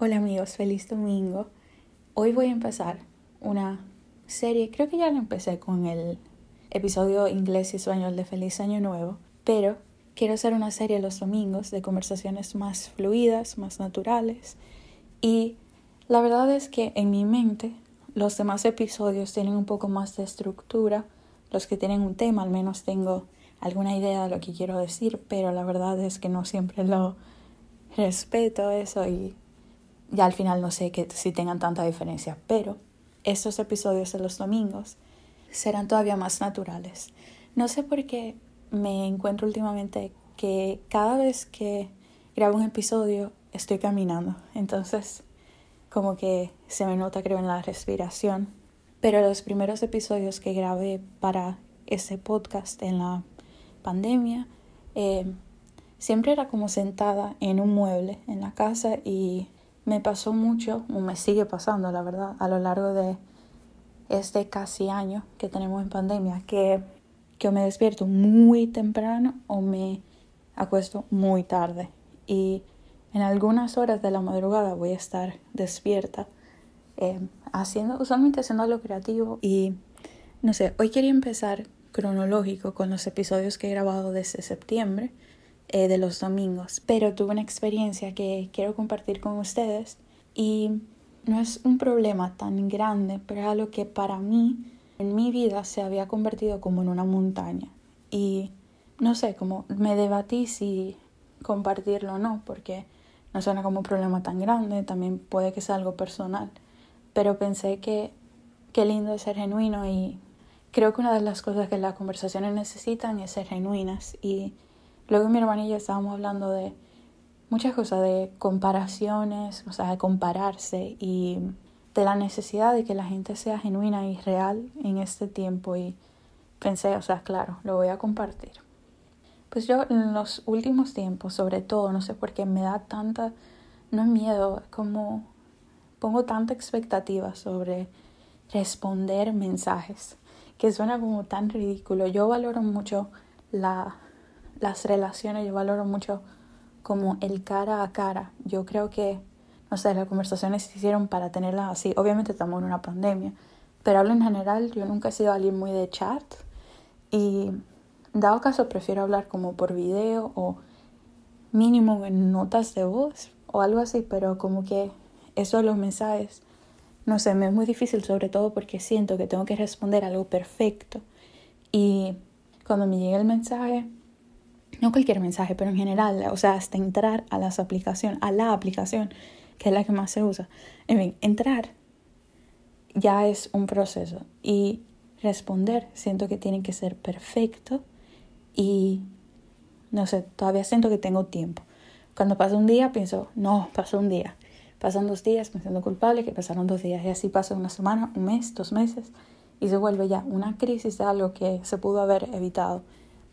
Hola amigos, feliz domingo. Hoy voy a empezar una serie, creo que ya la empecé con el episodio inglés y español de Feliz Año Nuevo, pero quiero hacer una serie los domingos de conversaciones más fluidas, más naturales y la verdad es que en mi mente los demás episodios tienen un poco más de estructura, los que tienen un tema al menos tengo alguna idea de lo que quiero decir, pero la verdad es que no siempre lo respeto eso y ya al final no sé que si tengan tanta diferencia, pero estos episodios de los domingos serán todavía más naturales. No sé por qué me encuentro últimamente que cada vez que grabo un episodio estoy caminando, entonces como que se me nota creo en la respiración, pero los primeros episodios que grabé para ese podcast en la pandemia, eh, siempre era como sentada en un mueble en la casa y me pasó mucho, o me sigue pasando, la verdad, a lo largo de este casi año que tenemos en pandemia, que, que me despierto muy temprano o me acuesto muy tarde. Y en algunas horas de la madrugada voy a estar despierta, eh, haciendo, usualmente haciendo algo creativo. Y no sé, hoy quería empezar cronológico con los episodios que he grabado desde septiembre eh, de los domingos, pero tuve una experiencia que quiero compartir con ustedes y no es un problema tan grande, pero es algo que para mí en mi vida se había convertido como en una montaña. Y no sé, como me debatí si compartirlo o no, porque no suena como un problema tan grande, también puede que sea algo personal, pero pensé que qué lindo es ser genuino y creo que una de las cosas que las conversaciones necesitan es ser genuinas y Luego mi hermana y yo estábamos hablando de muchas cosas, de comparaciones, o sea, de compararse y de la necesidad de que la gente sea genuina y real en este tiempo y pensé, o sea, claro, lo voy a compartir. Pues yo en los últimos tiempos, sobre todo, no sé por qué me da tanta, no es miedo, como pongo tanta expectativa sobre responder mensajes, que suena como tan ridículo. Yo valoro mucho la las relaciones yo valoro mucho como el cara a cara. Yo creo que, no sé, las conversaciones se hicieron para tenerlas así. Obviamente estamos en una pandemia, pero hablo en general, yo nunca he sido alguien muy de chat y dado caso prefiero hablar como por video o mínimo en notas de voz o algo así, pero como que eso los mensajes, no sé, me es muy difícil sobre todo porque siento que tengo que responder algo perfecto y cuando me llega el mensaje no cualquier mensaje, pero en general, o sea, hasta entrar a las aplicaciones, a la aplicación, que es la que más se usa. En fin, entrar ya es un proceso y responder siento que tiene que ser perfecto y no sé, todavía siento que tengo tiempo. Cuando pasa un día pienso, no, pasó un día. Pasan dos días siento culpable que pasaron dos días y así pasa una semana, un mes, dos meses y se vuelve ya una crisis de algo que se pudo haber evitado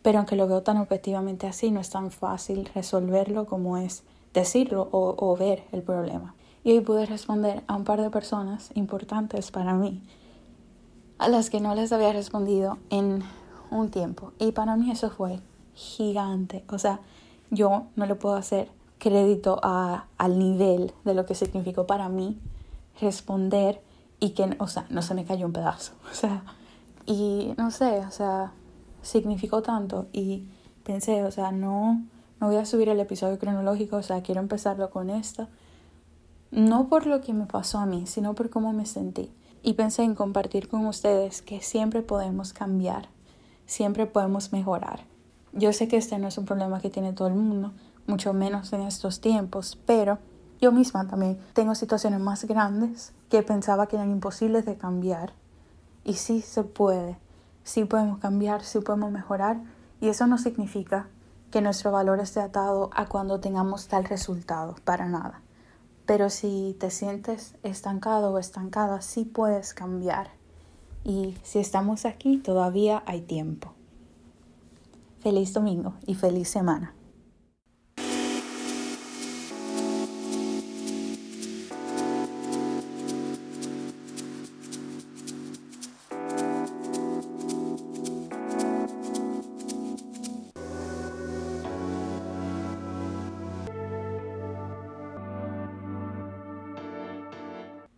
pero aunque lo veo tan objetivamente así, no es tan fácil resolverlo como es decirlo o, ver el problema. Y hoy pude responder a un par de personas importantes para mí, a las que no les había respondido en un tiempo. Y para mí eso fue gigante. O sea, yo no le puedo hacer crédito a, al nivel de lo que significó para mí responder y que, o sea, no se me cayó un pedazo. O sea, y no sé, o sea, significó tanto y pensé, o sea, no, no voy a subir el episodio cronológico, o sea, quiero empezarlo con esta. No por lo que me pasó a mí, sino por cómo me sentí. Y pensé en compartir con ustedes que siempre podemos cambiar, siempre podemos mejorar. Yo sé que este no es un problema que tiene todo el mundo, mucho menos en estos tiempos, pero yo misma también tengo situaciones más grandes que pensaba que eran imposibles de cambiar. Y sí se puede sí podemos cambiar, sí podemos mejorar y eso no significa que nuestro valor esté atado a cuando tengamos tal resultado, para nada. Pero si te sientes estancado o estancada, sí puedes cambiar. Y si estamos aquí, todavía hay tiempo. Feliz domingo y feliz semana.